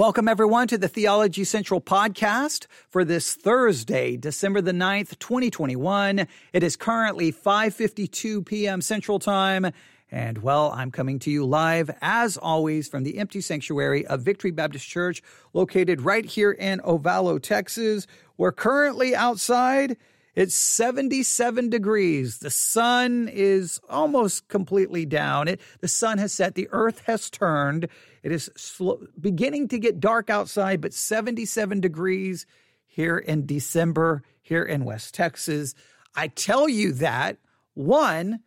Welcome everyone to the Theology Central podcast for this Thursday, December the 9th, 2021. It is currently 5:52 p.m. Central Time, and well, I'm coming to you live as always from the empty sanctuary of Victory Baptist Church located right here in Ovalo, Texas. We're currently outside it's 77 degrees. The sun is almost completely down. It, the sun has set. The earth has turned. It is slow, beginning to get dark outside, but 77 degrees here in December, here in West Texas. I tell you that, one,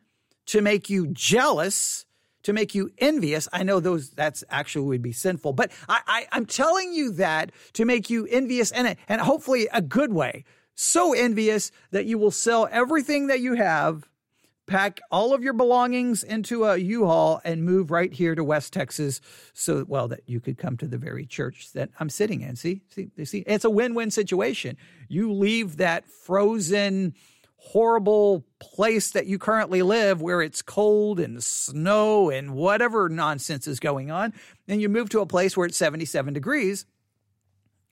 to make you jealous, to make you envious. I know those that's actually would be sinful, but I, I am telling you that to make you envious and and hopefully a good way so envious that you will sell everything that you have, pack all of your belongings into a U-Haul and move right here to West Texas so well that you could come to the very church that I'm sitting in. See? See, see it's a win-win situation. You leave that frozen horrible place that you currently live where it's cold and snow and whatever nonsense is going on and you move to a place where it's 77 degrees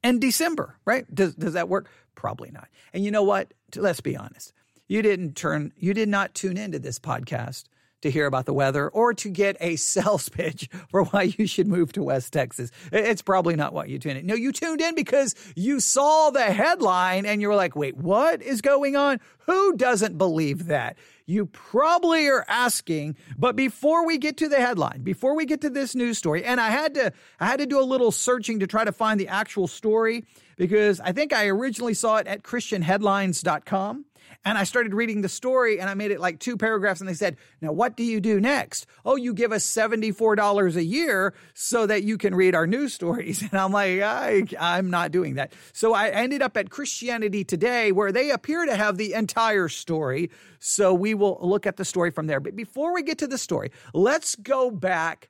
and December, right? Does, does that work? Probably not. And you know what? Let's be honest. You didn't turn, you did not tune into this podcast to hear about the weather or to get a sales pitch for why you should move to West Texas. It's probably not what you tuned in. No, you tuned in because you saw the headline and you were like, wait, what is going on? Who doesn't believe that? You probably are asking, but before we get to the headline, before we get to this news story, and I had to I had to do a little searching to try to find the actual story because I think I originally saw it at christianheadlines.com. And I started reading the story and I made it like two paragraphs and they said, now what do you do next? Oh, you give us $74 a year so that you can read our news stories. And I'm like, I, I'm not doing that. So I ended up at Christianity Today where they appear to have the entire story. So we will look at the story from there. But before we get to the story, let's go back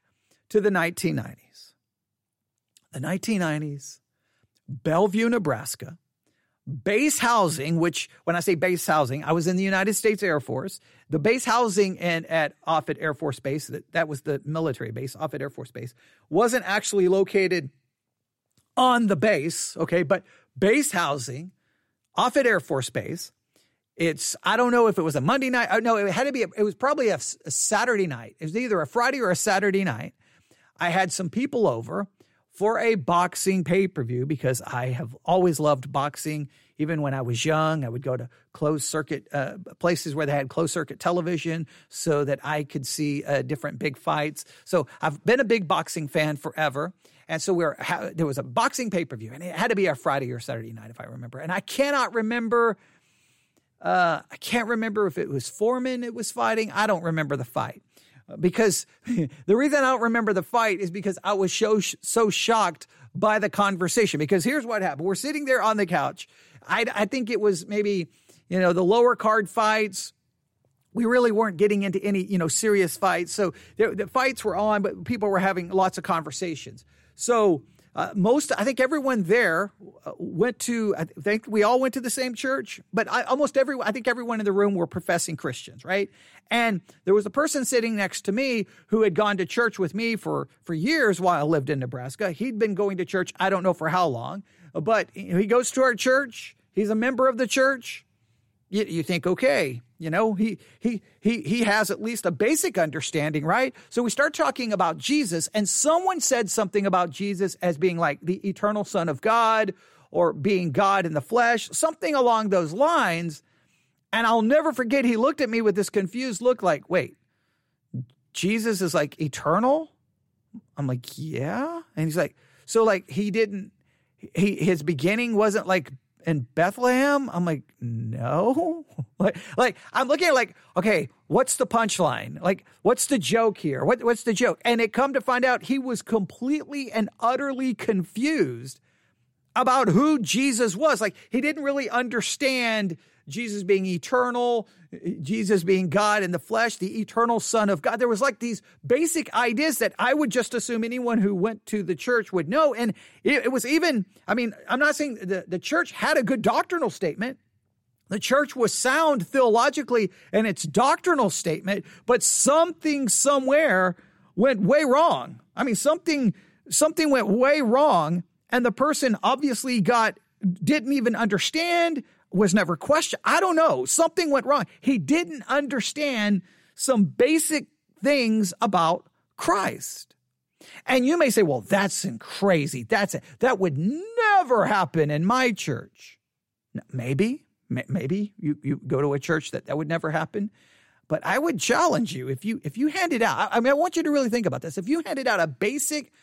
to the 1990s. The 1990s, Bellevue, Nebraska base housing, which when I say base housing, I was in the United States Air Force. The base housing and at Offutt Air Force Base, that, that was the military base, Offutt Air Force Base, wasn't actually located on the base, okay, but base housing, Offutt Air Force Base. It's, I don't know if it was a Monday night. Uh, no, it had to be, a, it was probably a, a Saturday night. It was either a Friday or a Saturday night. I had some people over for a boxing pay per view because I have always loved boxing. Even when I was young, I would go to closed circuit uh, places where they had closed circuit television so that I could see uh, different big fights. So I've been a big boxing fan forever. And so we were, ha- there was a boxing pay per view, and it had to be a Friday or Saturday night, if I remember. And I cannot remember. Uh, I can't remember if it was Foreman it was fighting. I don't remember the fight because the reason I don't remember the fight is because I was so so shocked by the conversation. Because here's what happened: we're sitting there on the couch. I, I think it was maybe you know the lower card fights. We really weren't getting into any you know serious fights. So the, the fights were on, but people were having lots of conversations. So uh, most, I think everyone there uh, went to, I think we all went to the same church, but I, almost everyone, I think everyone in the room were professing Christians, right? And there was a person sitting next to me who had gone to church with me for, for years while I lived in Nebraska. He'd been going to church, I don't know for how long, but he goes to our church. He's a member of the church. You, you think, okay, you know, he he he he has at least a basic understanding, right? So we start talking about Jesus, and someone said something about Jesus as being like the eternal Son of God or being God in the flesh, something along those lines. And I'll never forget, he looked at me with this confused look like, wait, Jesus is like eternal? I'm like, yeah. And he's like, so like he didn't he his beginning wasn't like in Bethlehem? I'm like, no. like, like I'm looking at like, okay, what's the punchline? Like, what's the joke here? What, what's the joke? And it come to find out he was completely and utterly confused about who Jesus was. Like, he didn't really understand Jesus being eternal, Jesus being God in the flesh, the eternal Son of God. There was like these basic ideas that I would just assume anyone who went to the church would know. And it, it was even, I mean, I'm not saying the, the church had a good doctrinal statement. The church was sound theologically in its doctrinal statement, but something somewhere went way wrong. I mean, something something went way wrong and the person obviously got didn't even understand was never questioned. I don't know. Something went wrong. He didn't understand some basic things about christ. And you may say well that's crazy. That's it. That would never happen in my church. Maybe. Maybe you, you go to a church that that would never happen. But i would challenge you if you if you handed out i mean i want you to really think about this. If you handed out a basic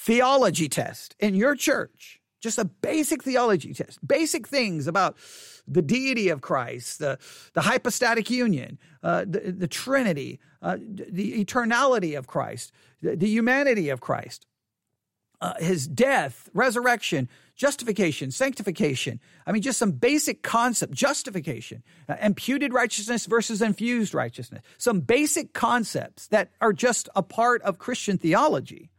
theology test in your church, just a basic theology test, basic things about the deity of Christ, the, the hypostatic union, uh, the, the Trinity, uh, the eternality of Christ, the, the humanity of Christ, uh, his death, resurrection, justification, sanctification. I mean, just some basic concept, justification, uh, imputed righteousness versus infused righteousness, some basic concepts that are just a part of Christian theology.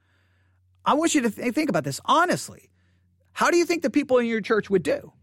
I want you to th- think about this honestly. How do you think the people in your church would do?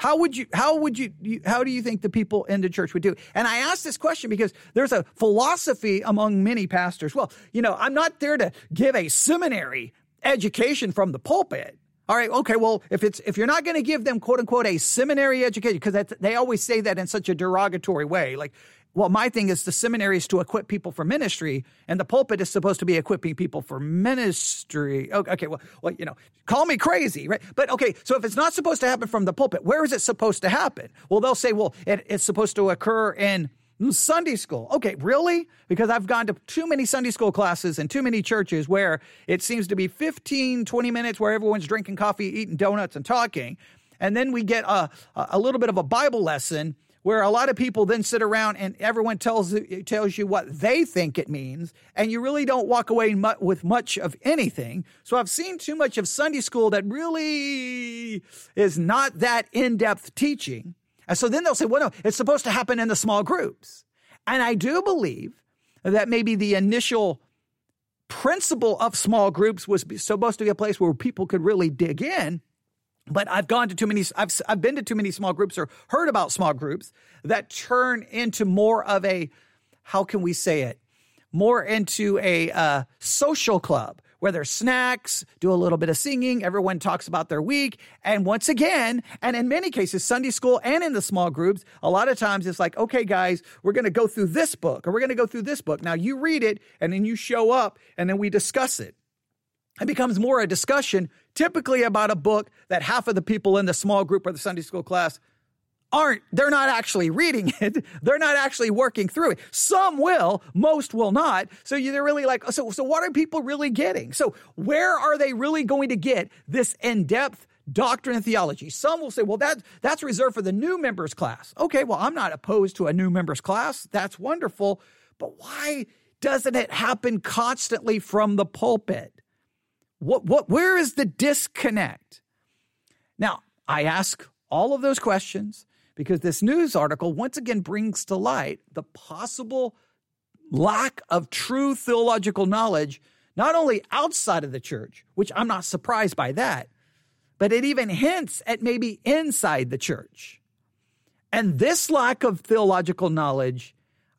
How would you, how would you, you, how do you think the people in the church would do? And I ask this question because there's a philosophy among many pastors. Well, you know, I'm not there to give a seminary education from the pulpit. All right, okay, well, if it's if you're not going to give them quote unquote a seminary education because they always say that in such a derogatory way, like well, my thing is the seminary is to equip people for ministry, and the pulpit is supposed to be equipping people for ministry. Okay, well, well, you know, call me crazy, right? But okay, so if it's not supposed to happen from the pulpit, where is it supposed to happen? Well, they'll say, well, it, it's supposed to occur in Sunday school. Okay, really? Because I've gone to too many Sunday school classes and too many churches where it seems to be 15, 20 minutes where everyone's drinking coffee, eating donuts, and talking. And then we get a, a little bit of a Bible lesson where a lot of people then sit around and everyone tells tells you what they think it means, and you really don't walk away with much of anything. So I've seen too much of Sunday school that really is not that in depth teaching. And so then they'll say, well, no, it's supposed to happen in the small groups. And I do believe that maybe the initial principle of small groups was supposed to be a place where people could really dig in. But I've gone to too many, I've, I've been to too many small groups or heard about small groups that turn into more of a, how can we say it? More into a uh, social club where there's snacks, do a little bit of singing, everyone talks about their week. And once again, and in many cases, Sunday school and in the small groups, a lot of times it's like, okay, guys, we're going to go through this book or we're going to go through this book. Now you read it and then you show up and then we discuss it. It becomes more a discussion, typically about a book that half of the people in the small group or the Sunday school class aren't, they're not actually reading it. They're not actually working through it. Some will, most will not. So they're really like, so, so what are people really getting? So where are they really going to get this in depth doctrine and theology. Some will say, well, that, that's reserved for the new members class. Okay, well, I'm not opposed to a new members class. That's wonderful. But why doesn't it happen constantly from the pulpit? What, what, where is the disconnect? Now, I ask all of those questions because this news article once again brings to light the possible lack of true theological knowledge, not only outside of the church, which I'm not surprised by that, but it even hints at maybe inside the church. And this lack of theological knowledge,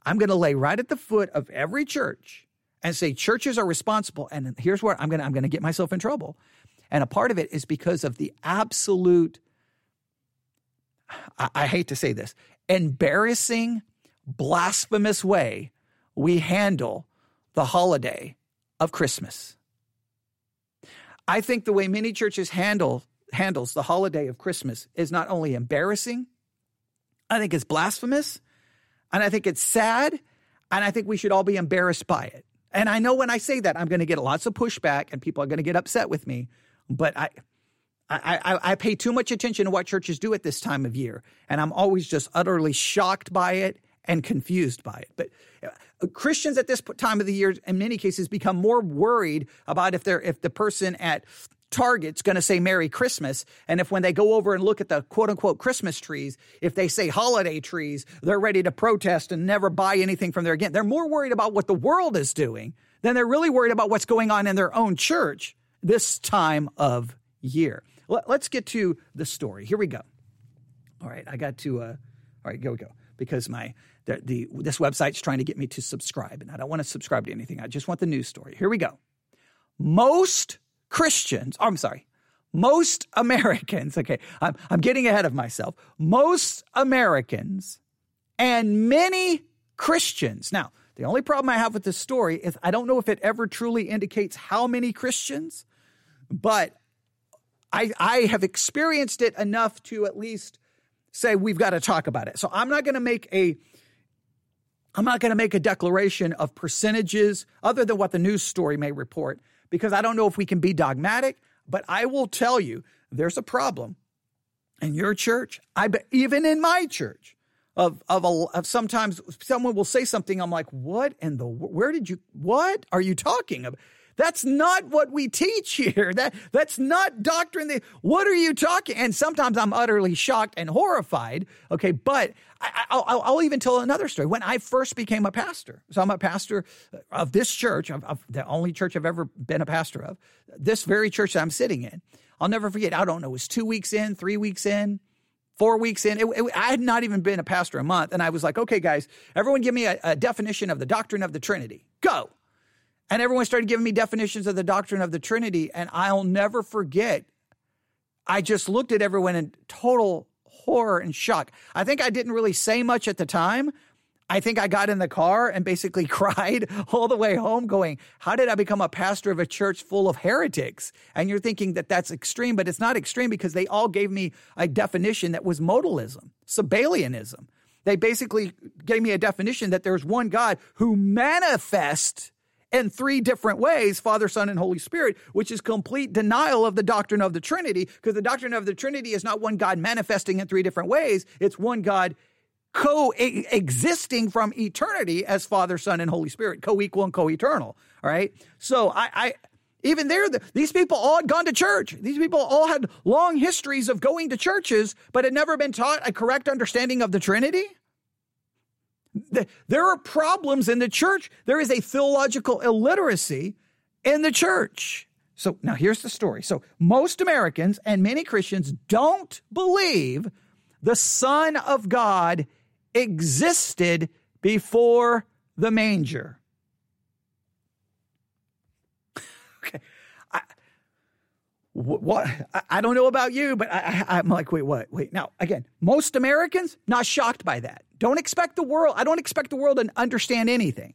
I'm going to lay right at the foot of every church and say churches are responsible. And here's where I'm going to, I'm going to get myself in trouble. And a part of it is because of the absolute, I, I hate to say this, embarrassing, blasphemous way we handle the holiday of Christmas. I think the way many churches handle handles the holiday of Christmas is not only embarrassing, I think it's blasphemous, and I think it's sad, and I think we should all be embarrassed by it. And I know when I say that, I'm going to get lots of pushback and people are going to get upset with me. But I, I, I, I, pay too much attention to what churches do at this time of year. And I'm always just utterly shocked by it and confused by it. But uh, Christians at this time of the year, in many cases, become more worried about if they're, if the person at Target's going to say Merry Christmas. And if when they go over and look at the quote unquote Christmas trees, if they say holiday trees, they're ready to protest and never buy anything from there again. They're more worried about what the world is doing than they're really worried about what's going on in their own church this time of year. Let's get to the story. Here we go. All right, I got to, uh, all right, go, go. Because my, the, the, this website's trying to get me to subscribe, and I don't want to subscribe to anything. I just want the news story. Here we go. most Christians, oh, I'm sorry, most Americans, okay, I'm, I'm getting ahead of myself. Most Americans and many Christians. Now, the only problem I have with this story is I don't know if it ever truly indicates how many Christians, but I, I have experienced it enough to at least say we've got to talk about it. So I'm not going to make a I'm not going to make a declaration of percentages other than what the news story may report because I don't know if we can be dogmatic, but I will tell you there's a problem in your church. I even in my church of of, a, of sometimes someone will say something I'm like, "What in the where did you what are you talking about?" That's not what we teach here. That that's not doctrine. What are you talking? And sometimes I'm utterly shocked and horrified. Okay, but I, will I'll even tell another story. When I first became a pastor, so I'm a pastor of this church, of, of the only church I've ever been a pastor of, this very church that I'm sitting in. I'll never forget. I don't know. It was two weeks in, three weeks in four weeks in. It, it, I had not even been a pastor a month. And I was like, okay, guys, everyone give me a, a, definition of the doctrine of the Trinity. Go. And everyone started giving me definitions of the doctrine of the Trinity. And I'll never forget, I just looked at everyone in total horror and shock. I think I didn't really say much at the time. I think I got in the car and basically cried all the way home, going, How did I become a pastor of a church full of heretics? And you're thinking that that's extreme, but it's not extreme because they all gave me a definition that was modalism, Sabellianism. They basically gave me a definition that there's one God who manifests in three different ways Father, Son, and Holy Spirit, which is complete denial of the doctrine of the Trinity, because the doctrine of the Trinity is not one God manifesting in three different ways, it's one God co-existing from eternity as Father, Son, and Holy Spirit, co-equal and co-eternal. All right. So I, I even there, the, these people all had gone to church. These people all had long histories of going to churches, but had never been taught a correct understanding of the Trinity. There are problems in the church. There is a theological illiteracy in the church. So now here's the story. So most Americans and many Christians don't believe the Son of God existed before the manger. okay. I, what I don't know about you, but I, I'm like, wait, what? Wait. Now, again, most Americans not shocked by that. Don't expect the world. I don't expect the world to understand anything.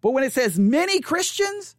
But when it says many Christians,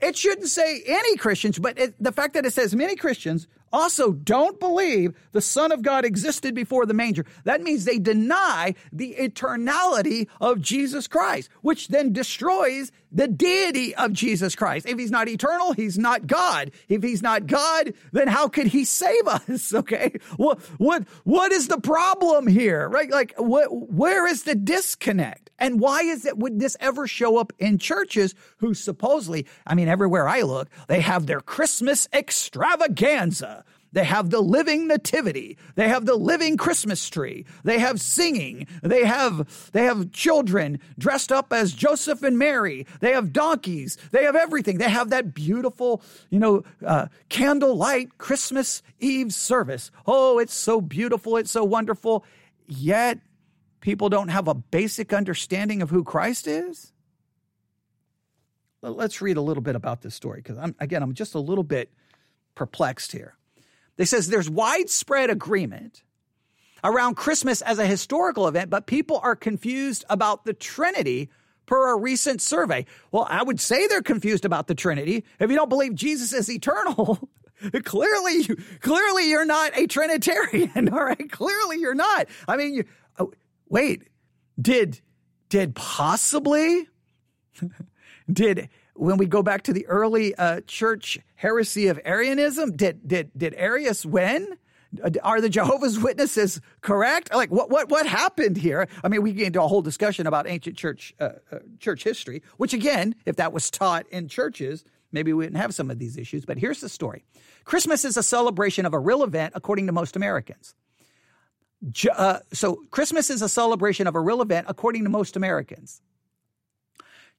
it shouldn't say any Christians, but it, the fact that it says many Christians also don't believe the Son of God existed before the manger. That means they deny the eternality of Jesus Christ, which then destroys the deity of Jesus Christ. If he's not eternal, he's not God. If he's not God, then how could he save us? Okay. What, what, what is the problem here? Right? Like, what, where is the disconnect? And why is it, would this ever show up in churches who supposedly, I mean, everywhere I look, they have their Christmas extravaganza. They have the living nativity. They have the living Christmas tree. They have singing. They have, they have children dressed up as Joseph and Mary. They have donkeys. They have everything. They have that beautiful, you know, uh, candlelight Christmas Eve service. Oh, it's so beautiful. It's so wonderful. Yet people don't have a basic understanding of who Christ is? Let's read a little bit about this story because I'm again I'm just a little bit perplexed here. They says there's widespread agreement around Christmas as a historical event, but people are confused about the Trinity per a recent survey. Well, I would say they're confused about the Trinity. If you don't believe Jesus is eternal, clearly, clearly you're not a Trinitarian. All right, clearly you're not. I mean, you, oh, wait, did did possibly did when we go back to the early uh, church heresy of Arianism, did did did Arius win? Are the Jehovah's Witnesses correct? Like what what what happened here? I mean, we get into a whole discussion about ancient church uh, uh, church history, which again, if that was taught in churches, maybe we wouldn't have some of these issues. But here's the story: Christmas is a celebration of a real event, according to most Americans. Uh, so Christmas is a celebration of a real event according to most Americans.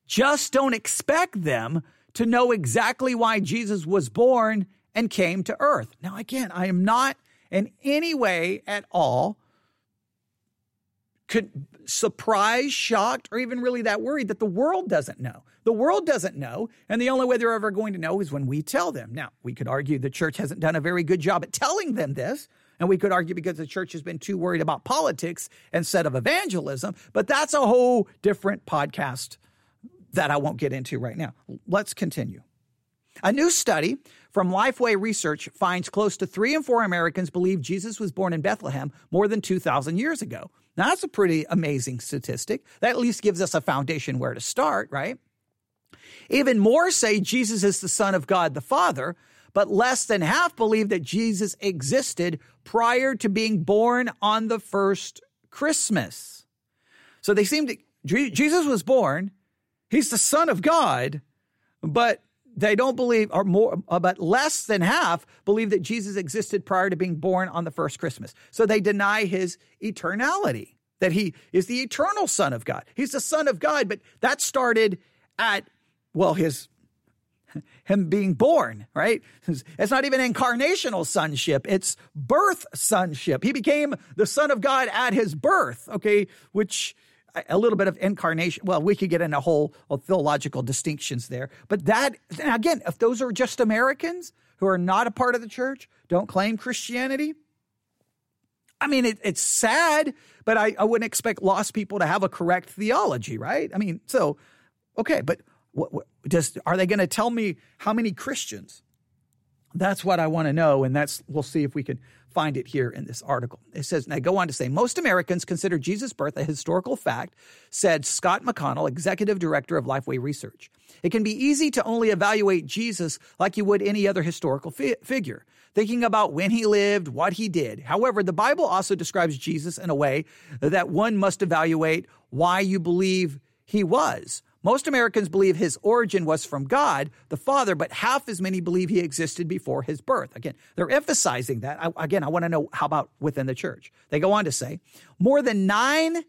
Just don't expect them to know exactly why Jesus was born and came to earth. Now, again, I am not in any way at all surprised, shocked, or even really that worried that the world doesn't know. The world doesn't know, and the only way they're ever going to know is when we tell them. Now, we could argue the church hasn't done a very good job at telling them this, and we could argue because the church has been too worried about politics instead of evangelism, but that's a whole different podcast that I won't get into right now. Let's continue. A new study from Lifeway Research finds close to three in four Americans believe Jesus was born in Bethlehem more than 2,000 years ago. Now, that's a pretty amazing statistic. That at least gives us a foundation where to start, right? Even more say Jesus is the Son of God the Father, but less than half believe that Jesus existed prior to being born on the first Christmas. So they seem to, Jesus was born, he's the Son of God, but they don't believe, or more, uh, but less than half believe that Jesus existed prior to being born on the first Christmas. So they deny his eternality, that he is the eternal Son of God. He's the Son of God, but that started at, well, his him being born, right? It's not even incarnational sonship, it's birth sonship. He became the Son of God at his birth, okay, which a little bit of incarnation. Well, we could get into whole theological distinctions there. But that, again, if those are just Americans who are not a part of the church, don't claim Christianity, I mean, it, it's sad, but I, I wouldn't expect lost people to have a correct theology, right? I mean, so, okay, but what, what does, are they going to tell me how many Christians? That's what I want to know. And that's, we'll see if we can find it here in this article. It says, and I go on to say, most Americans consider Jesus' birth a historical fact, said Scott McConnell, executive director of Lifeway Research. It can be easy to only evaluate Jesus like you would any other historical fi- figure, thinking about when he lived, what he did. However, the Bible also describes Jesus in a way that one must evaluate why you believe he was. Most Americans believe his origin was from God, the Father, but half as many believe he existed before his birth. Again, they're emphasizing that. I, again, I want to know how about within the church. They go on to say more than nine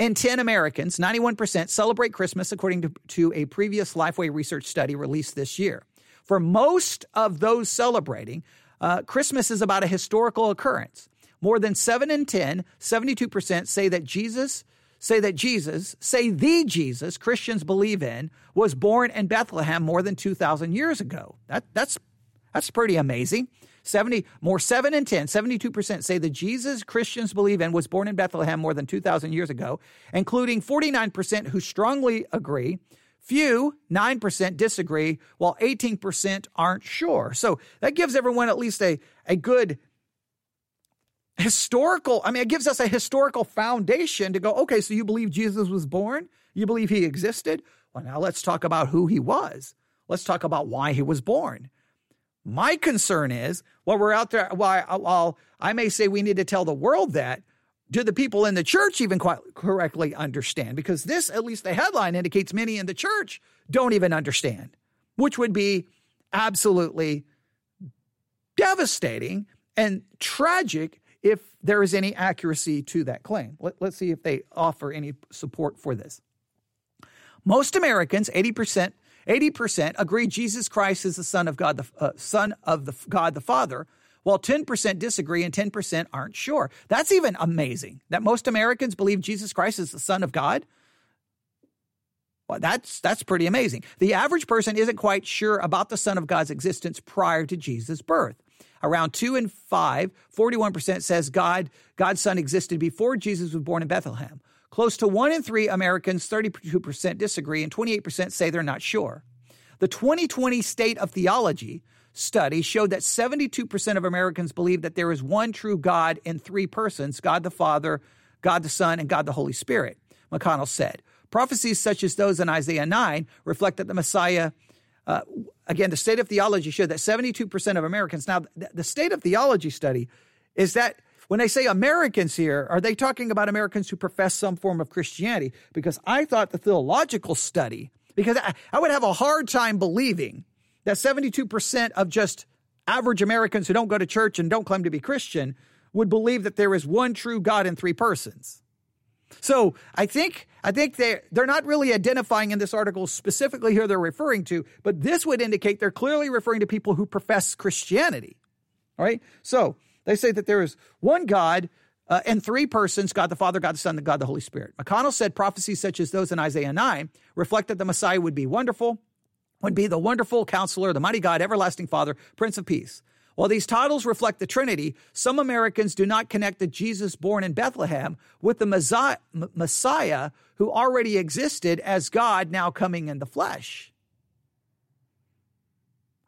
in 10 Americans, 91%, celebrate Christmas, according to, to a previous Lifeway research study released this year. For most of those celebrating, uh, Christmas is about a historical occurrence. More than 7 in 10, 72% say that Jesus say that Jesus, say the Jesus Christians believe in, was born in Bethlehem more than 2,000 years ago. That, that's, that's pretty amazing. 70 more 7 and 10 72% say the jesus christians believe in was born in bethlehem more than 2000 years ago including 49% who strongly agree few 9% disagree while 18% aren't sure so that gives everyone at least a, a good historical, I mean, it gives us a historical foundation to go, okay, so you believe Jesus was born? You believe he existed? Well, now let's talk about who he was. Let's talk about why he was born. My concern is, while we're out there, while, while I may say we need to tell the world that, do the people in the church even quite correctly understand? Because this, at least the headline indicates many in the church don't even understand, which would be absolutely devastating and tragic if there is any accuracy to that claim. Let, us see if they offer any support for this. Most Americans, 80%, 80% agree Jesus Christ is the Son of God, the uh, Son of the God the Father, while 10% disagree and 10% aren't sure. That's even amazing that most Americans believe Jesus Christ is the Son of God. Well, that's that's pretty amazing. The average person isn't quite sure about the Son of God's existence prior to Jesus' birth. Around two and five, 41% says God, God's son existed before Jesus was born in Bethlehem. Close to one in three Americans, 32% disagree, and 28% say they're not sure. The 2020 State of Theology study showed that 72% of Americans believe that there is one true God in three persons God the Father, God the Son, and God the Holy Spirit, McConnell said. Prophecies such as those in Isaiah 9 reflect that the Messiah uh, again, the state of theology showed that 72% of Americans. Now, the state of theology study is that when they say Americans here, are they talking about Americans who profess some form of Christianity? Because I thought the theological study, because I, I would have a hard time believing that 72% of just average Americans who don't go to church and don't claim to be Christian would believe that there is one true God in three persons. So I think I think they they're not really identifying in this article specifically who they're referring to, but this would indicate they're clearly referring to people who profess Christianity. All right. So they say that there is one God uh, and three persons God the Father, God the Son, and God the Holy Spirit. McConnell said prophecies such as those in Isaiah 9 reflect that the Messiah would be wonderful, would be the wonderful counselor, the mighty God, everlasting Father, Prince of Peace. While these titles reflect the Trinity, some Americans do not connect the Jesus born in Bethlehem with the Messiah who already existed as God now coming in the flesh.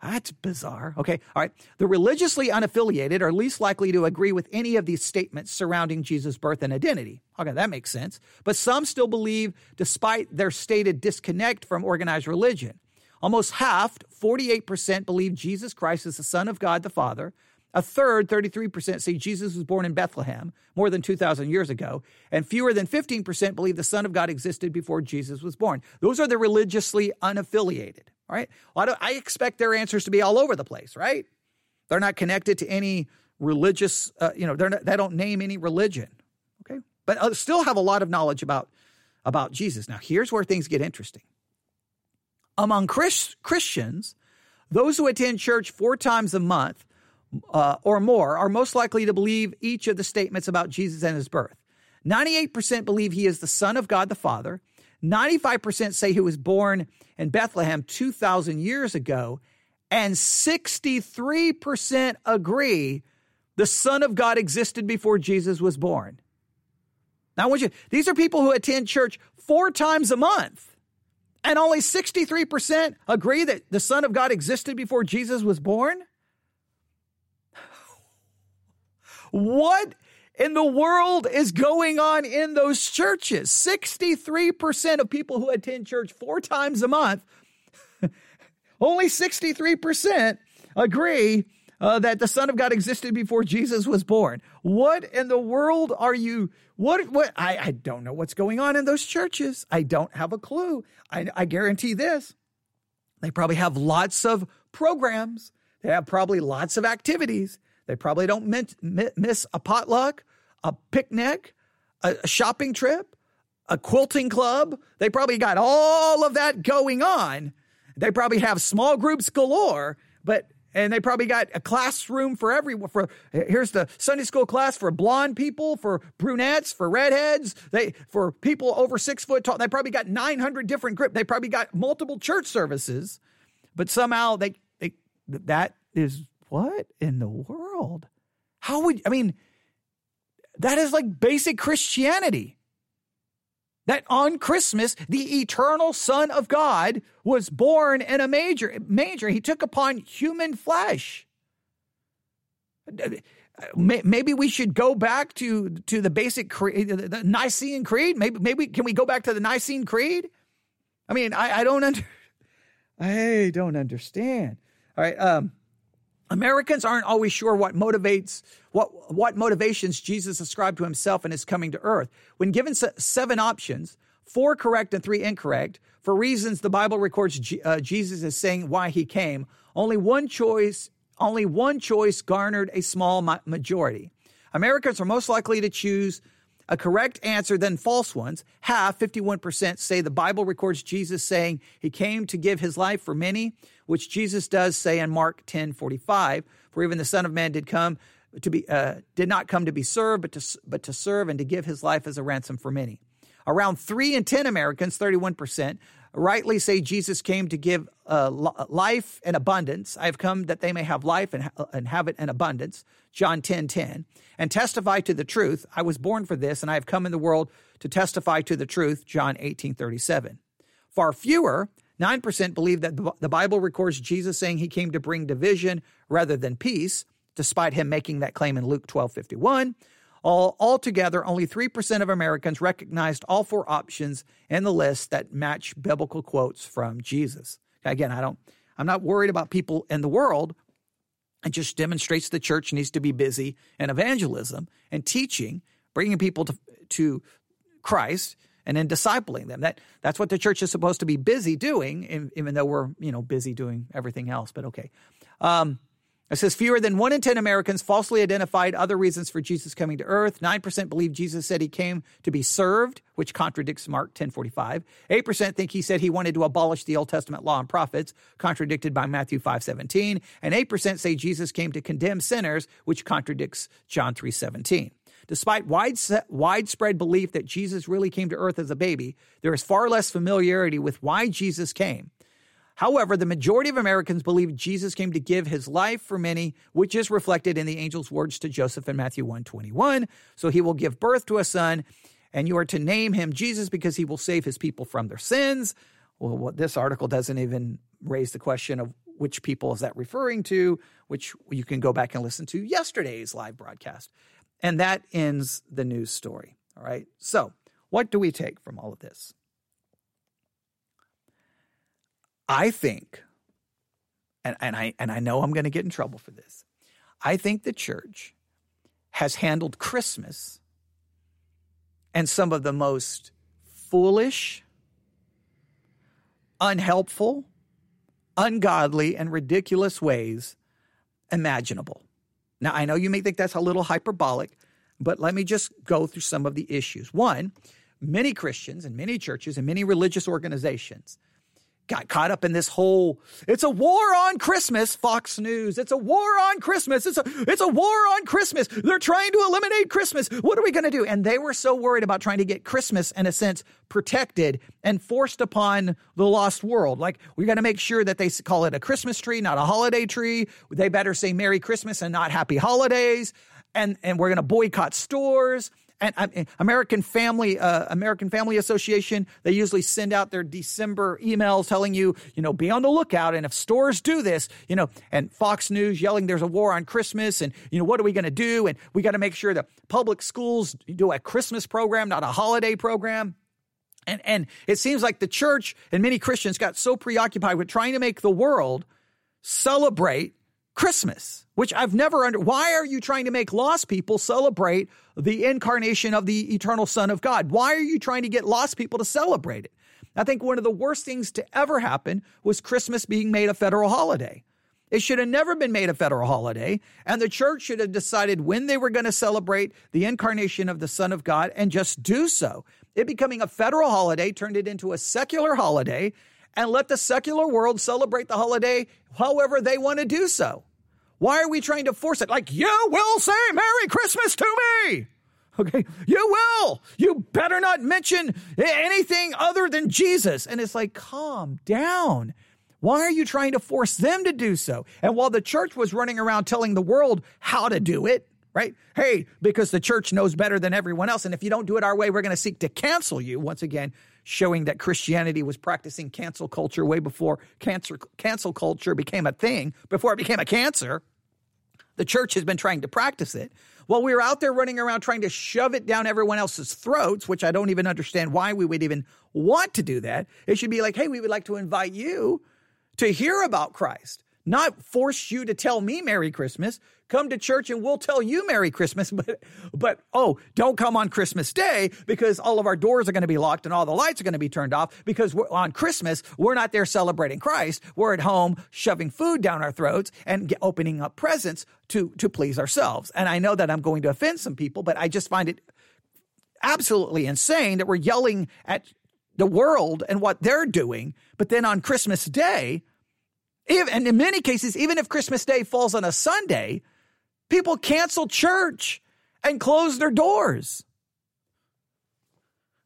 That's bizarre. Okay. All right. The religiously unaffiliated are least likely to agree with any of these statements surrounding Jesus' birth and identity. Okay, that makes sense. But some still believe, despite their stated disconnect from organized religion. Almost half, 48%, believe Jesus Christ is the Son of God the Father. A third, 33%, say Jesus was born in Bethlehem more than 2,000 years ago. And fewer than 15% believe the Son of God existed before Jesus was born. Those are the religiously unaffiliated. Right? Well, I, I expect their answers to be all over the place, right? They're not connected to any religious, uh, you know, not, they don't name any religion. Okay. But uh, still have a lot of knowledge about, about Jesus. Now, here's where things get interesting. Among Chris, Christians, those who attend church four times a month uh, or more are most likely to believe each of the statements about Jesus and his birth. 98% believe he is the Son of God the Father. 95% say he was born in Bethlehem 2,000 years ago, and 63% agree the Son of God existed before Jesus was born. Now, I want you, these are people who attend church four times a month, and only 63% agree that the Son of God existed before Jesus was born. What in the world is going on in those churches? 63% of people who attend church four times a month, only 63% agree uh, that the Son of God existed before Jesus was born. What in the world are you? What? What? I, I don't know what's going on in those churches. I don't have a clue. I, I guarantee this: they probably have lots of programs. They have probably lots of activities. They probably don't miss a potluck, a picnic, a shopping trip, a quilting club. They probably got all of that going on. They probably have small groups galore, but and they probably got a classroom for everyone. For here's the Sunday school class for blonde people, for brunettes, for redheads, they for people over six foot tall. They probably got 900 different groups. They probably got multiple church services, but somehow they they that is what in the world? How would, I mean, that is like basic Christianity. That on Christmas, the eternal Son of God was born in a major, major. He took upon human flesh. Maybe we should go back to, to the basic creed, the Nicene Creed. Maybe, maybe can we go back to the Nicene Creed? I mean, I, I don't under, I don't understand. All right. Um, Americans aren't always sure what motivates what what motivations Jesus ascribed to himself in his coming to earth. When given seven options, four correct and three incorrect, for reasons the Bible records G, uh, Jesus is saying why he came, only one choice only one choice garnered a small majority. Americans are most likely to choose a correct answer than false ones. Half, 51%, say the Bible records Jesus saying he came to give his life for many, which Jesus does say in Mark 10 45. For even the Son of Man did come to be, uh, did not come to be served, but to, but to serve and to give his life as a ransom for many. Around 3 in 10 Americans, 31%, rightly say Jesus came to give uh, life and abundance. I have come that they may have life and, ha- and have it in abundance. John 10 10. And testify to the truth. I was born for this, and I have come in the world to testify to the truth. John 18 37. Far fewer, 9% believe that the Bible records Jesus saying he came to bring division rather than peace, despite him making that claim in Luke 12 51. All, altogether, only 3% of Americans recognized all four options in the list that match biblical quotes from Jesus. Again, I don't, I'm not worried about people in the world. It just demonstrates the church needs to be busy in evangelism and teaching, bringing people to, to Christ and then discipling them. That that's what the church is supposed to be busy doing, even though we're you know busy doing everything else. But okay, um, it says fewer than one in 10 Americans falsely identified other reasons for Jesus coming to earth. 9% believe Jesus said he came to be served, which contradicts Mark 10:45. 8% think he said he wanted to abolish the Old Testament law and prophets, contradicted by Matthew 5:17, and 8% say Jesus came to condemn sinners, which contradicts John 3:17. Despite widespread belief that Jesus really came to earth as a baby, there is far less familiarity with why Jesus came. However, the majority of Americans believe Jesus came to give his life for many, which is reflected in the angel's words to Joseph in Matthew 121. So he will give birth to a son, and you are to name him Jesus because he will save his people from their sins. Well, what this article doesn't even raise the question of which people is that referring to, which you can go back and listen to yesterday's live broadcast. And that ends the news story. All right. So, what do we take from all of this? I think, and, and I and I know I'm going to get in trouble for this. I think the church has handled Christmas and some of the most foolish, unhelpful, ungodly, and ridiculous ways imaginable. Now, I know you may think that's a little hyperbolic, but let me just go through some of the issues. One, many Christians and many churches and many religious organizations got caught up in this whole it's a war on Christmas, Fox News. It's a war on Christmas. It's a it's a war on Christmas. They're trying to eliminate Christmas. What are we going to do? And they were so worried about trying to get Christmas in a sense protected and forced upon the lost world. Like we got to make sure that they call it a Christmas tree, not a holiday tree. They better say Merry Christmas and not Happy Holidays. And and we're going to boycott stores and American Family uh, American Family Association they usually send out their December emails telling you you know be on the lookout and if stores do this you know and Fox News yelling there's a war on Christmas and you know what are we going to do? And we got to make sure that public schools do a Christmas program not a holiday program. And and it seems like the church and many Christians got so preoccupied with trying to make the world celebrate Christmas, which I've never under. Why are you trying to make lost people celebrate the incarnation of the eternal Son of God? Why are you trying to get lost people to celebrate it? I think one of the worst things to ever happen was Christmas being made a federal holiday. It should have never been made a federal holiday, and the church should have decided when they were going to celebrate the incarnation of the Son of God and just do so. It becoming a federal holiday turned it into a secular holiday, and let the secular world celebrate the holiday however they want to do so. Why are we trying to force it? Like, you will say Merry Christmas to me. Okay, you will. You better not mention anything other than Jesus. And it's like, calm down. Why are you trying to force them to do so? And while the church was running around telling the world how to do it, right? Hey, because the church knows better than everyone else. And if you don't do it our way, we're going to seek to cancel you. Once again, showing that Christianity was practicing cancel culture way before cancer, cancel culture became a thing, before it became a cancer. The church has been trying to practice it. While we were out there running around trying to shove it down everyone else's throats, which I don't even understand why we would even want to do that, it should be like, hey, we would like to invite you to hear about Christ not force you to tell me Merry Christmas. Come to church and we'll tell you Merry Christmas. But, but oh, don't come on Christmas Day because all of our doors are going to be locked and all the lights are going to be turned off because on Christmas, we're not there celebrating Christ. We're at home shoving food down our throats and get, opening up presents to, to please ourselves. And I know that I'm going to offend some people, but I just find it absolutely insane that we're yelling at the world and what they're doing. But then on Christmas Day, and in many cases, even if Christmas Day falls on a Sunday, people cancel church and close their doors.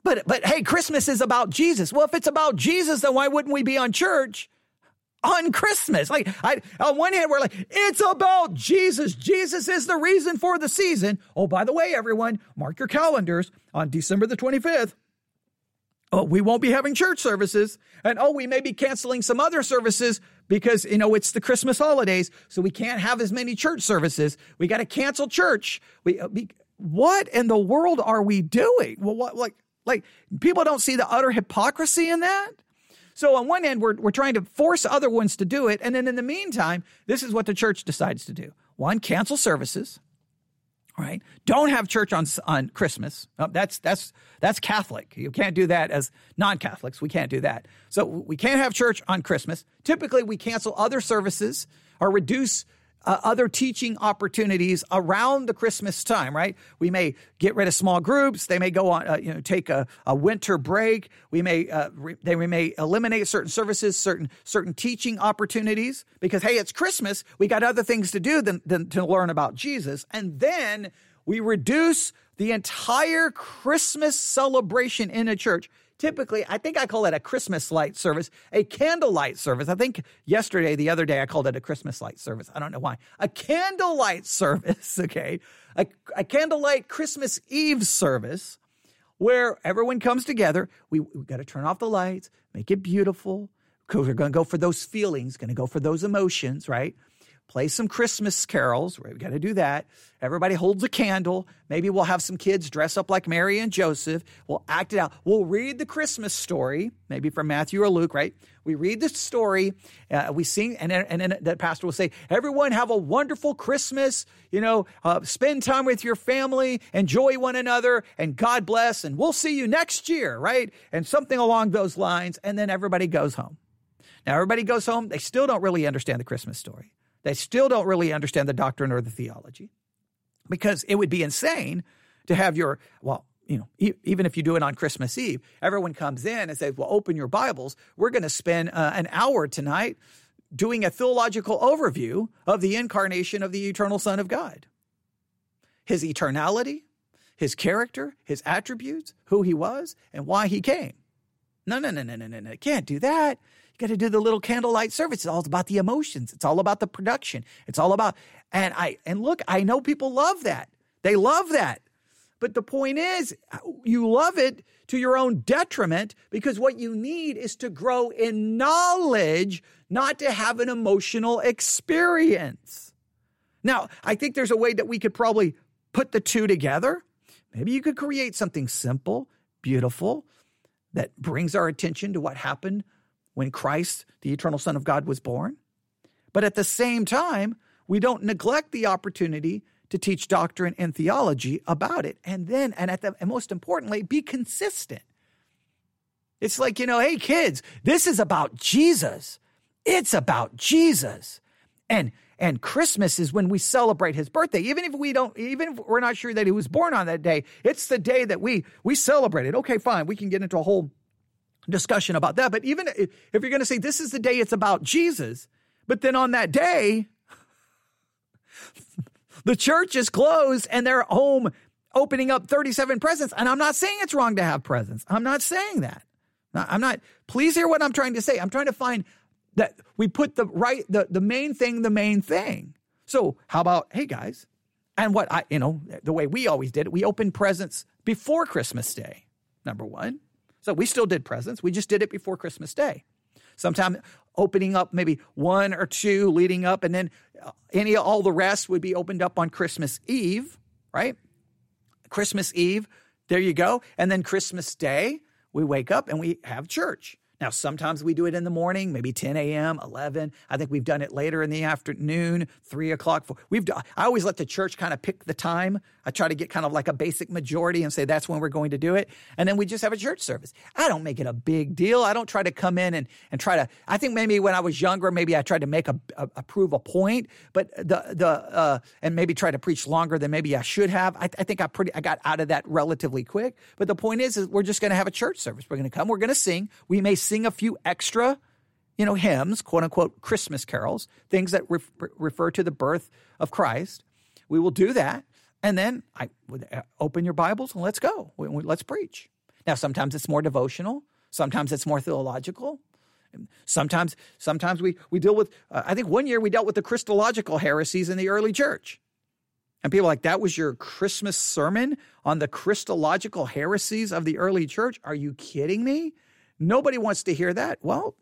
But but hey, Christmas is about Jesus. Well, if it's about Jesus, then why wouldn't we be on church on Christmas? Like I, on one hand, we're like, it's about Jesus. Jesus is the reason for the season. Oh, by the way, everyone, mark your calendars on December the 25th oh, we won't be having church services. And oh, we may be canceling some other services because, you know, it's the Christmas holidays. So we can't have as many church services. We got to cancel church. We, we, uh, what in the world are we doing? Well, what, like, like people don't see the utter hypocrisy in that. So on one hand, we're, we're trying to force other ones to do it. And then in the meantime, this is what the church decides to do. One, cancel services right? Don't have church on on Christmas. Oh, that's that's that's Catholic. You can't do that as non-Catholics. We can't do that. So we can't have church on Christmas. Typically, we cancel other services or reduce uh, other teaching opportunities around the Christmas time, right? We may get rid of small groups. They may go on, uh, you know, take a, a winter break. We may, uh, re- they may eliminate certain services, certain, certain teaching opportunities because, hey, it's Christmas. We got other things to do than, than to learn about Jesus. And then we reduce the entire Christmas celebration in a church. Typically, I think I call it a Christmas light service, a candlelight service. I think yesterday, the other day, I called it a Christmas light service. I don't know why. A candlelight service, okay? A, a candlelight Christmas Eve service where everyone comes together. We, we got to turn off the lights, make it beautiful. Because we're going to go for those feelings, going to go for those emotions, right? Play some Christmas carols. We've got to do that. Everybody holds a candle. Maybe we'll have some kids dress up like Mary and Joseph. We'll act it out. We'll read the Christmas story, maybe from Matthew or Luke, right? We read the story, uh, we sing, and then, and then the pastor will say, Everyone have a wonderful Christmas. You know, uh, spend time with your family, enjoy one another, and God bless, and we'll see you next year, right? And something along those lines. And then everybody goes home. Now, everybody goes home. They still don't really understand the Christmas story. They still don't really understand the doctrine or the theology because it would be insane to have your, well, you know, e- even if you do it on Christmas Eve, everyone comes in and says, well, open your Bibles. We're going to spend uh, an hour tonight doing a theological overview of the incarnation of the eternal Son of God. His eternality, his character, his attributes, who he was, and why he came. No, no, no, no, no, no, no. Can't do that. You got to do the little candlelight service. It's all about the emotions. It's all about the production. It's all about and I and look, I know people love that. They love that. But the point is, you love it to your own detriment because what you need is to grow in knowledge, not to have an emotional experience. Now, I think there's a way that we could probably put the two together. Maybe you could create something simple, beautiful, that brings our attention to what happened when Christ, the eternal Son of God, was born. But at the same time, we don't neglect the opportunity to teach doctrine and theology about it. And then, and at the, and most importantly, be consistent. It's like, you know, hey kids, this is about Jesus. It's about Jesus. And and Christmas is when we celebrate his birthday. Even if we don't, even if we're not sure that he was born on that day, it's the day that we we celebrate it. Okay, fine. We can get into a whole discussion about that. But even if you're going to say this is the day it's about Jesus, but then on that day, the church is closed and they're home opening up 37 presents. And I'm not saying it's wrong to have presents. I'm not saying that. I'm not, please hear what I'm trying to say. I'm trying to find that we put the right, the, the main thing, the main thing. So how about, hey guys, and what I, you know, the way we always did it, we opened presents before Christmas Day, number one. So we still did presents. We just did it before Christmas Day. Sometime opening up maybe one or two leading up, and then uh, any all the rest would be opened up on Christmas Eve, right? Christmas Eve, there you go. And then Christmas Day, we wake up and we have church. Now, sometimes we do it in the morning, maybe 10 a.m., 11. I think we've done it later in the afternoon, 3 o'clock. We've, I always let the church kind of pick the time. I try to get kind of like a basic majority and say that's when we're going to do it. And then we just have a church service. I don't make it a big deal. I don't try to come in and, and try to, I think maybe when I was younger, maybe I tried to make a, a, a prove a point, but the, the, uh, and maybe try to preach longer than maybe I should have. I, I think I pretty, I got out of that relatively quick. But the point is, is we're just going to have a church service. We're going to come, we're going to sing. We may sing a few extra, you know, hymns, quote unquote, Christmas carols, things that re- refer to the birth of Christ. We will do that. And then I would open your Bibles and let's go. Let's preach. Now, sometimes it's more devotional. Sometimes it's more theological. Sometimes, sometimes we, we deal with, uh, I think one year we dealt with the Christological heresies in the early church. And people like, that was your Christmas sermon on the Christological heresies of the early church? Are you kidding me? Nobody wants to hear that. Well,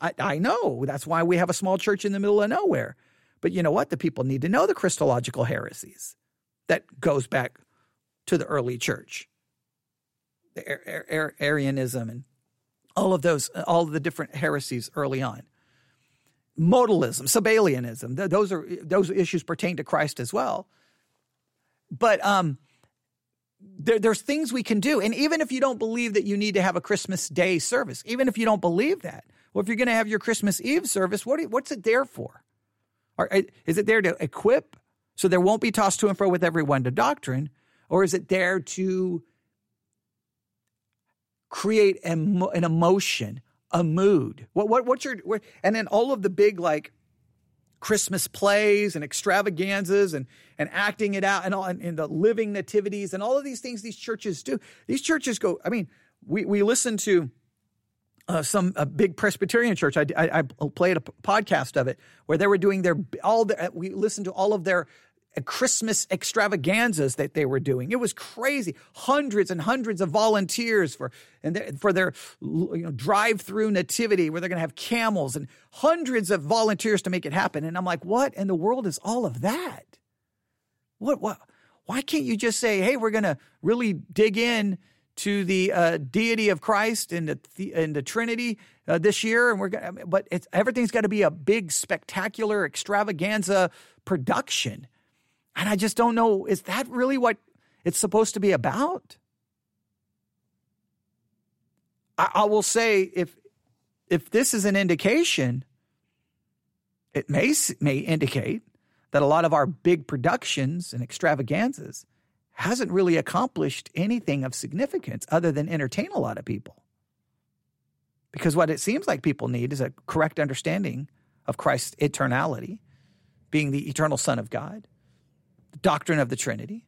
I, I know. That's why we have a small church in the middle of nowhere. But you know what? The people need to know the Christological heresies that goes back to the early church, the Arianism and all of those, all of the different heresies early on. Modalism, Sabellianism, those are those issues pertain to Christ as well. But um, there, there's things we can do. And even if you don't believe that you need to have a Christmas Day service, even if you don't believe that, well, if you're going to have your Christmas Eve service, what you, what's it there for? Or, is it there to equip so there won't be tossed to and fro with everyone to doctrine? Or is it there to create an, emotion, a mood? What, what, what's your, what, and then all of the big, like, Christmas plays and extravaganzas and, and acting it out and all and, and the living nativities and all of these things these churches do. These churches go, I mean, we, we listen to uh, some a big Presbyterian church. I, I, I, played a podcast of it where they were doing their all. We listened to all of their Christmas extravaganzas that they were doing. It was crazy. Hundreds and hundreds of volunteers for and for their you know, drive-through nativity where they're going to have camels and hundreds of volunteers to make it happen. And I'm like, what in the world is all of that? What what? Why can't you just say, hey, we're going to really dig in to the uh, deity of Christ and the and the Trinity uh, this year, and we're gonna, but it's everything's got to be a big, spectacular extravaganza production. And I just don't know, is that really what it's supposed to be about? I, I will say if if this is an indication, it may may indicate that a lot of our big productions and extravaganzas hasn't really accomplished anything of significance other than entertain a lot of people. Because what it seems like people need is a correct understanding of Christ's eternality, being the eternal Son of God, the doctrine of the Trinity,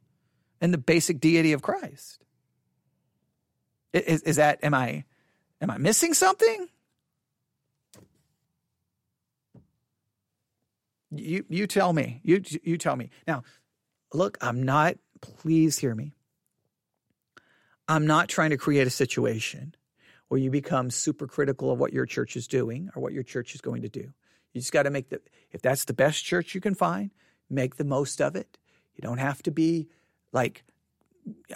and the basic deity of Christ. Is, is that am I am I missing something? You you tell me. You you tell me. Now, look, I'm not please hear me. I'm not trying to create a situation where you become super critical of what your church is doing or what your church is going to do. You just got to make the if that's the best church you can find, make the most of it. You don't have to be like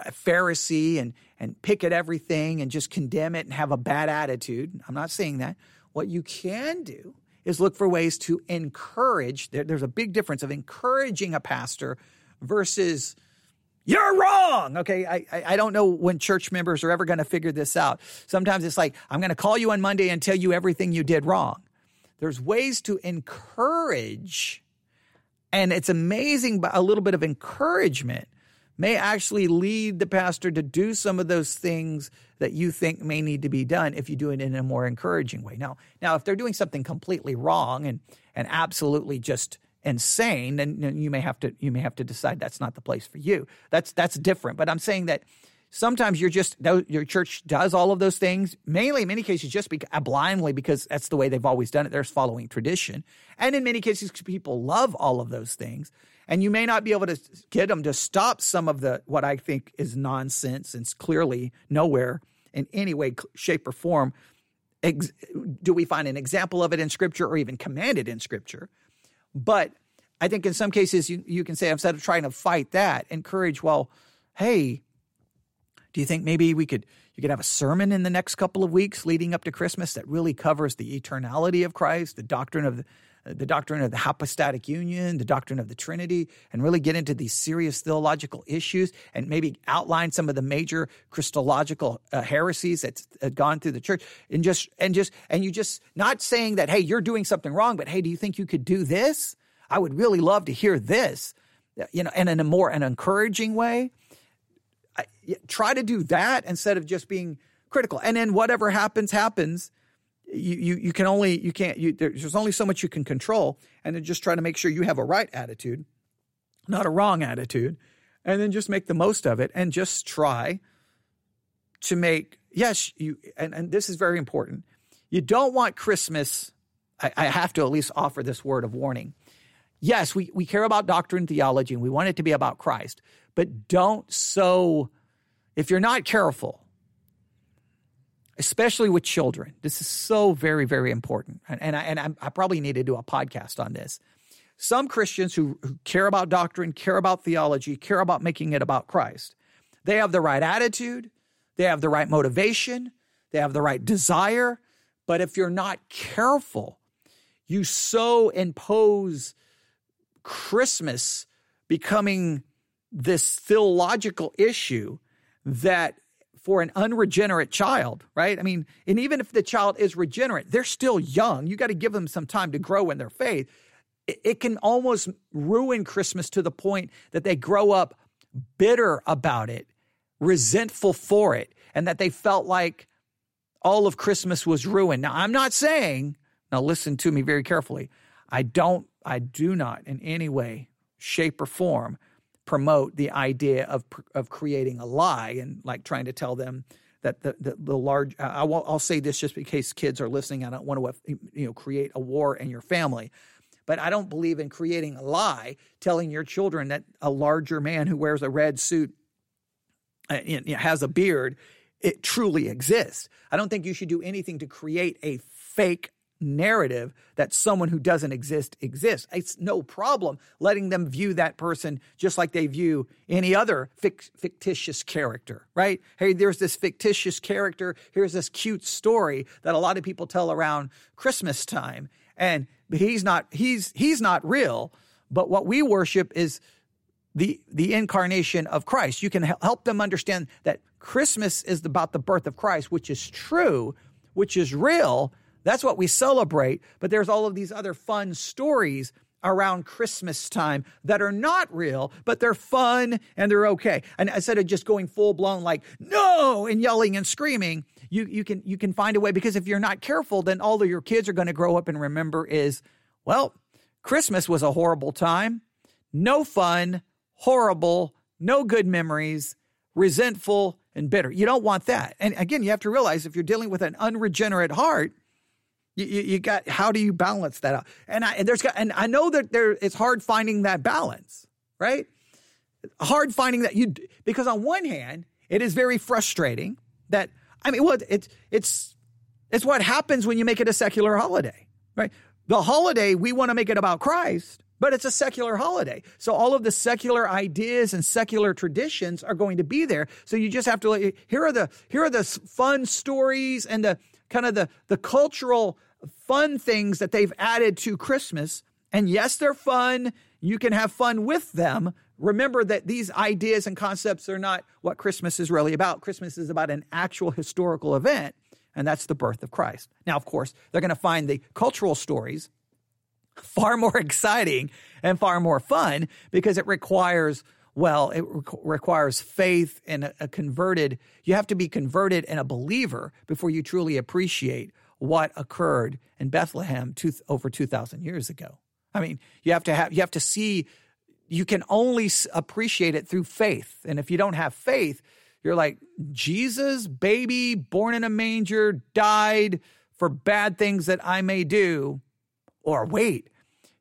a Pharisee and and pick at everything and just condemn it and have a bad attitude. I'm not saying that. What you can do is look for ways to encourage. There, there's a big difference of encouraging a pastor versus you're wrong. Okay. I, I don't know when church members are ever going to figure this out. Sometimes it's like, I'm going to call you on Monday and tell you everything you did wrong. There's ways to encourage and it's amazing, but a little bit of encouragement may actually lead the pastor to do some of those things that you think may need to be done if you do it in a more encouraging way. Now, now if they're doing something completely wrong and and absolutely just insane, then you may have to you may have to decide that's not the place for you. That's that's different. But I'm saying that sometimes you're just your church does all of those things. Mainly in many cases just be, uh, blindly because that's the way they've always done it. They're following tradition. And in many cases people love all of those things. And you may not be able to get them to stop some of the what i think is nonsense and clearly nowhere in any way shape or form. Ex- do we find an example of it in scripture or even commanded in scripture? But i think in some cases you, you can say instead of trying to fight that encourage well hey do you think maybe we could you could have a sermon in the next couple of weeks leading up to Christmas that really covers the eternality of Christ, the doctrine of the the doctrine of the hypostatic union, the doctrine of the Trinity, and really get into these serious theological issues and maybe outline some of the major Christological uh, heresies that's uh, gone through the church, and just and just and you just not saying that hey you're doing something wrong, but hey, do you think you could do this? I would really love to hear this, you know, and in a more an encouraging way try to do that instead of just being critical. And then whatever happens, happens. You, you, you can only, you can't, you, there's only so much you can control. And then just try to make sure you have a right attitude, not a wrong attitude. And then just make the most of it and just try to make, yes, you, and, and this is very important. You don't want Christmas. I, I have to at least offer this word of warning. Yes, we, we care about doctrine, and theology, and we want it to be about Christ, but don't so if you're not careful, especially with children, this is so very, very important. And, and, I, and I, probably need to do a podcast on this. Some Christians who, who care about doctrine, care about theology, care about making it about Christ, they have the right attitude, they have the right motivation, they have the right desire. But if you're not careful, you so impose Christmas becoming this theological issue that for an unregenerate child, right? I mean, and even if the child is regenerate, they're still young. You got to give them some time to grow in their faith. It, it can almost ruin Christmas to the point that they grow up bitter about it, resentful for it, and that they felt like all of Christmas was ruined. Now, I'm not saying, now listen to me very carefully. I don't I do not in any way, shape, or form promote the idea of of creating a lie and like trying to tell them that the the, the large. I will, I'll say this just in case kids are listening. I don't want to you know create a war in your family. But I don't believe in creating a lie, telling your children that a larger man who wears a red suit uh, has a beard, it truly exists. I don't think you should do anything to create a fake narrative that someone who doesn't exist exists. It's no problem letting them view that person just like they view any other fic- fictitious character, right? Hey, there's this fictitious character. Here's this cute story that a lot of people tell around Christmas time. And he's not he's he's not real, but what we worship is the the incarnation of Christ. You can help them understand that Christmas is about the birth of Christ, which is true, which is real, that's what we celebrate. But there's all of these other fun stories around Christmas time that are not real, but they're fun and they're okay. And instead of just going full blown like no and yelling and screaming, you you can you can find a way because if you're not careful, then all of your kids are going to grow up and remember is well, Christmas was a horrible time, no fun, horrible, no good memories, resentful and bitter. You don't want that. And again, you have to realize if you're dealing with an unregenerate heart, you, you, you, got how do you balance that out? And I and there's and I know that there it's hard finding that balance, right? Hard finding that you because on one hand it is very frustrating that I mean what it's it's it's what happens when you make it a secular holiday, right? The holiday we want to make it about Christ, but it's a secular holiday. So all of the secular ideas and secular traditions are going to be there. So you just have to here are the here are the fun stories and the kind of the the cultural fun things that they've added to Christmas. And yes, they're fun. You can have fun with them. Remember that these ideas and concepts are not what Christmas is really about. Christmas is about an actual historical event, and that's the birth of Christ. Now, of course, they're going to find the cultural stories far more exciting and far more fun because it requires well, it re- requires faith and a, a, converted, you have to be converted and a believer before you truly appreciate what occurred in Bethlehem two, over 2,000 years ago. I mean, you have to have, you have to see, you can only appreciate it through faith. And if you don't have faith, you're like, Jesus, baby, born in a manger, died for bad things that I may do. Or wait,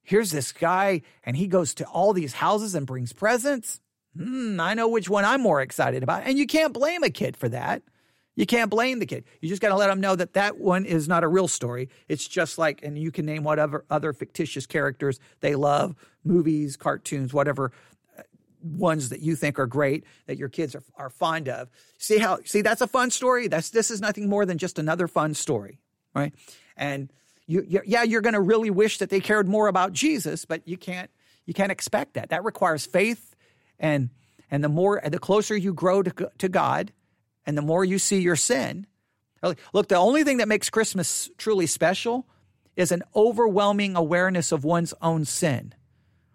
here's this guy and he goes to all these houses and brings presents. Hmm, I know which one I'm more excited about. And you can't blame a kid for that. You can't blame the kid. You just got to let them know that that one is not a real story. It's just like, and you can name whatever other fictitious characters they love, movies, cartoons, whatever uh, ones that you think are great that your kids are, are fond of. See how, see, that's a fun story. That's, this is nothing more than just another fun story, right? And you, you yeah, you're going to really wish that they cared more about Jesus, but you can't, you can't expect that. That requires faith and, and the more, the closer you grow to, to God, and the more you see your sin. Look, the only thing that makes Christmas truly special is an overwhelming awareness of one's own sin.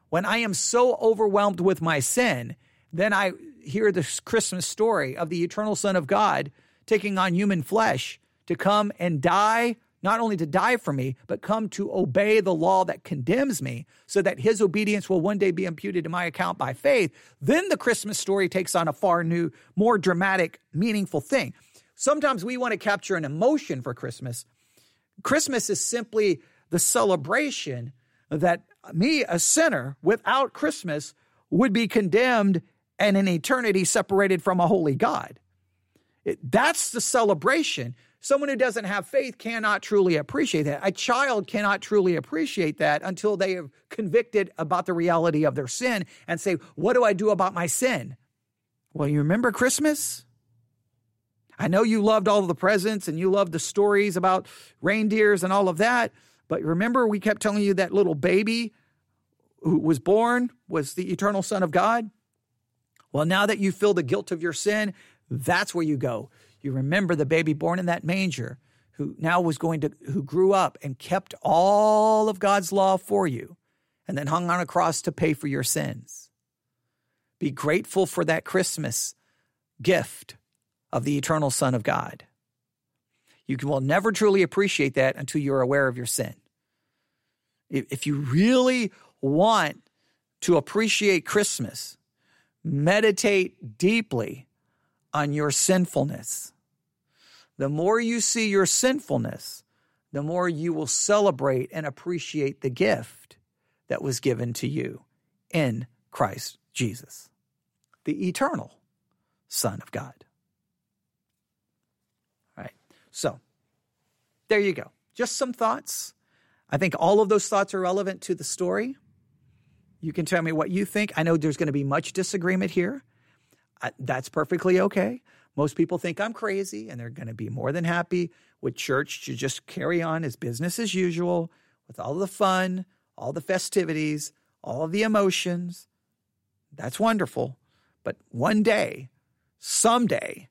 When I am so overwhelmed with my sin, then I hear this Christmas story of the eternal Son of God taking on human flesh to come and die not only to die for me, but come to obey the law that condemns me, so that his obedience will one day be imputed to my account by faith, then the Christmas story takes on a far new, more dramatic, meaningful thing. Sometimes we want to capture an emotion for Christmas. Christmas is simply the celebration that me, a sinner, without Christmas, would be condemned and in eternity separated from a holy God. It, that's the celebration. Someone who doesn't have faith cannot truly appreciate that. A child cannot truly appreciate that until they are convicted about the reality of their sin and say, What do I do about my sin? Well, you remember Christmas? I know you loved all the presents and you loved the stories about reindeers and all of that, but remember we kept telling you that little baby who was born was the eternal Son of God? Well, now that you feel the guilt of your sin, that's where you go. You remember the baby born in that manger who now was going to, who grew up and kept all of God's law for you and then hung on a cross to pay for your sins. Be grateful for that Christmas gift of the eternal Son of God. You will never truly appreciate that until you're aware of your sin. If you really want to appreciate Christmas, meditate deeply on your sinfulness. The more you see your sinfulness, the more you will celebrate and appreciate the gift that was given to you in Christ Jesus, the eternal Son of God. All right. So there you go. Just some thoughts. I think all of those thoughts are relevant to the story. You can tell me what you think. I know there's going to be much disagreement here. That's perfectly okay. Most people think I'm crazy, and they're going to be more than happy with church to just carry on as business as usual with all the fun, all the festivities, all the emotions. That's wonderful. But one day, someday,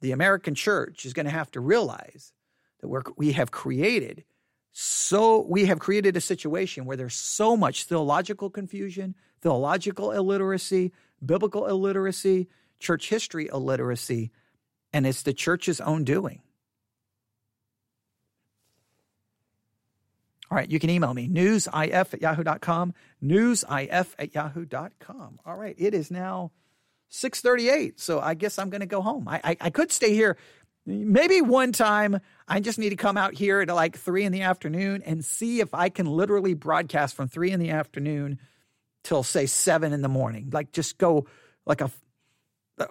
the American church is going to have to realize that we're, we have created so we have created a situation where there's so much theological confusion, theological illiteracy, biblical illiteracy, church history illiteracy, and it's the church's own doing. All right, you can email me, newsif at yahoo.com, newsif at yahoo.com. All right, it is now 638, so I guess I'm going to go home. I, I, I could stay here maybe one time I just need to come out here at like three in the afternoon and see if I can literally broadcast from three in the afternoon till say seven in the morning. Like just go like a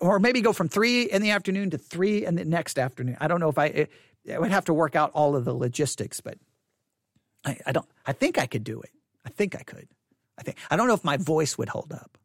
or maybe go from three in the afternoon to three in the next afternoon. I don't know if I, it, would have to work out all of the logistics, but I, I don't, I think I could do it. I think I could. I think, I don't know if my voice would hold up.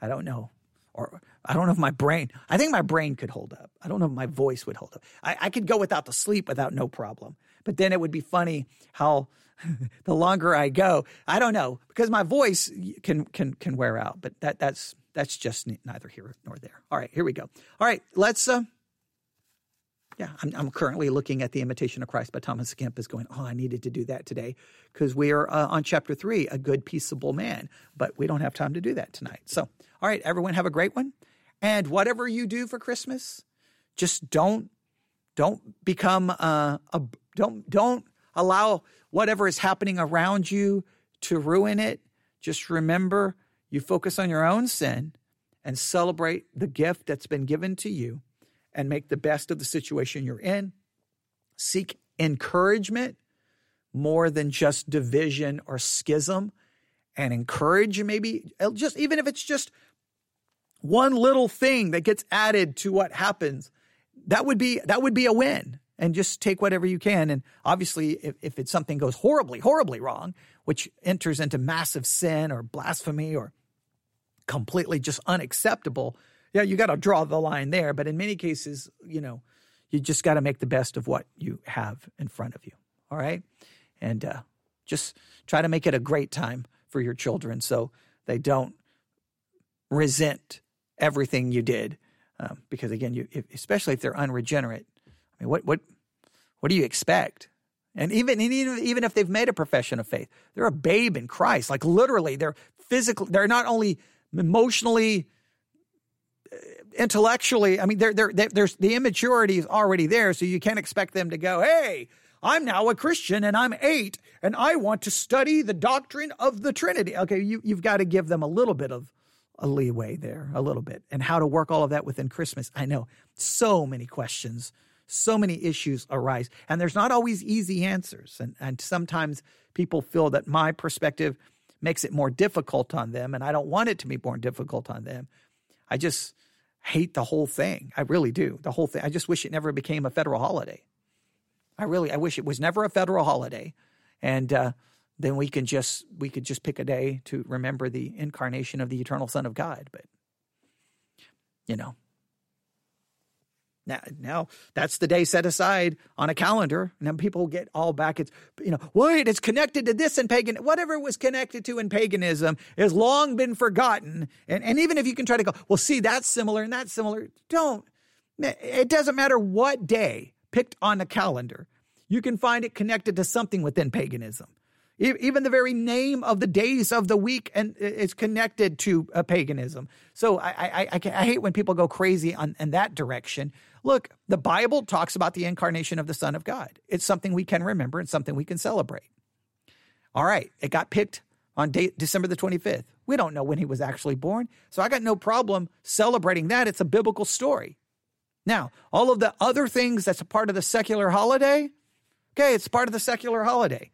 I don't know. Or I don't know if my brain, I think my brain could hold up. I don't know if my voice would hold up. I, I could go without the sleep without no problem. But then it would be funny how the longer I go, I don't know, because my voice can, can, can wear out, but that, that's, that's just neither here nor there. All right, here we go. All right, let's. Uh, yeah, I'm, I'm currently looking at the Imitation of Christ by Thomas Kempis going, oh, I needed to do that today because we are uh, on chapter three, a good, peaceable man. But we don't have time to do that tonight. So, all right, everyone, have a great one. And whatever you do for Christmas, just don't don't become uh, a don't don't allow whatever is happening around you to ruin it. Just remember you focus on your own sin and celebrate the gift that's been given to you and make the best of the situation you're in. Seek encouragement more than just division or schism and encourage maybe uh, just even if it's just one little thing that gets added to what happens that would be that would be a win and just take whatever you can and obviously if, if it's something goes horribly horribly wrong which enters into massive sin or blasphemy or completely just unacceptable, yeah, you got to draw the line there. But in many cases, you know, you just got to make the best of what you have in front of you. All right. And uh, just try to make it a great time for your children so they don't resent everything you did. Um, because again, you, if, especially if they're unregenerate, I mean, what, what, what do you expect? And even, even, even if they've made a profession of faith, they're a babe in Christ. Like literally, they're physically, they're not only emotionally, uh, intellectually. I mean, they're, they're, they're, there's the immaturity is already there, so you can't expect them to go, "Hey, I'm now a Christian and I'm eight and I want to study the doctrine of the Trinity." Okay, you you've got to give them a little bit of a leeway there, a little bit, and how to work all of that within Christmas. I know so many questions. So many issues arise, and there's not always easy answers. And, and sometimes people feel that my perspective makes it more difficult on them. And I don't want it to be more difficult on them. I just hate the whole thing. I really do. The whole thing. I just wish it never became a federal holiday. I really, I wish it was never a federal holiday. And, uh, then we can just we could just pick a day to remember the incarnation of the eternal son of god but you know now, now that's the day set aside on a calendar. And then people get all back. It's, you know, wait, it's connected to this in pagan, whatever it was connected to in paganism has long been forgotten. And, and even if you can try to go, well, see, that's similar and that's similar. Don't, it doesn't matter what day picked on a calendar. You can find it connected to something within paganism. Even the very name of the days of the week and is connected to a paganism. So I, I, I, I hate when people go crazy on in that direction. Look, the Bible talks about the incarnation of the Son of God. It's something we can remember and something we can celebrate. All right, it got picked on day, December the 25th. We don't know when he was actually born. So I got no problem celebrating that. It's a biblical story. Now, all of the other things that's a part of the secular holiday, okay, it's part of the secular holiday.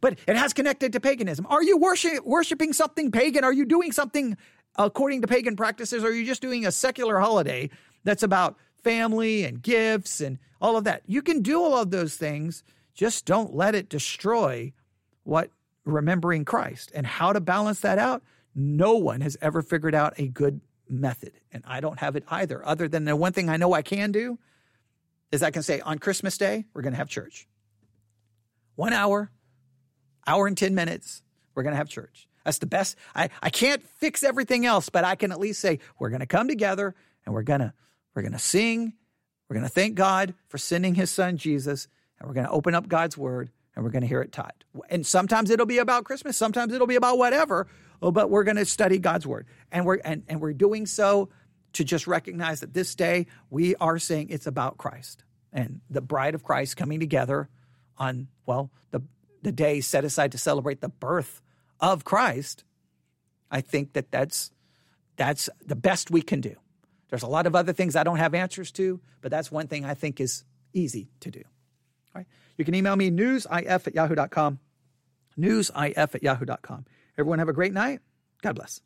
But it has connected to paganism. Are you worship, worshiping something pagan? Are you doing something according to pagan practices? Are you just doing a secular holiday that's about family and gifts and all of that? You can do all of those things. Just don't let it destroy what remembering Christ and how to balance that out. No one has ever figured out a good method, and I don't have it either. Other than the one thing I know I can do is I can say on Christmas Day, we're going to have church. One hour, hour and 10 minutes, we're going to have church. That's the best. I, I can't fix everything else, but I can at least say we're going to come together and we're going to we're going to sing. We're going to thank God for sending his son Jesus and we're going to open up God's word and we're going to hear it taught. And sometimes it'll be about Christmas, sometimes it'll be about whatever, oh, but we're going to study God's word. And we're and, and we're doing so to just recognize that this day we are saying it's about Christ and the bride of Christ coming together on well, the the day set aside to celebrate the birth of Christ, I think that that's that's the best we can do. There's a lot of other things I don't have answers to, but that's one thing I think is easy to do. All right. You can email me newsif at yahoo.com. Newsif at yahoo.com. Everyone have a great night. God bless.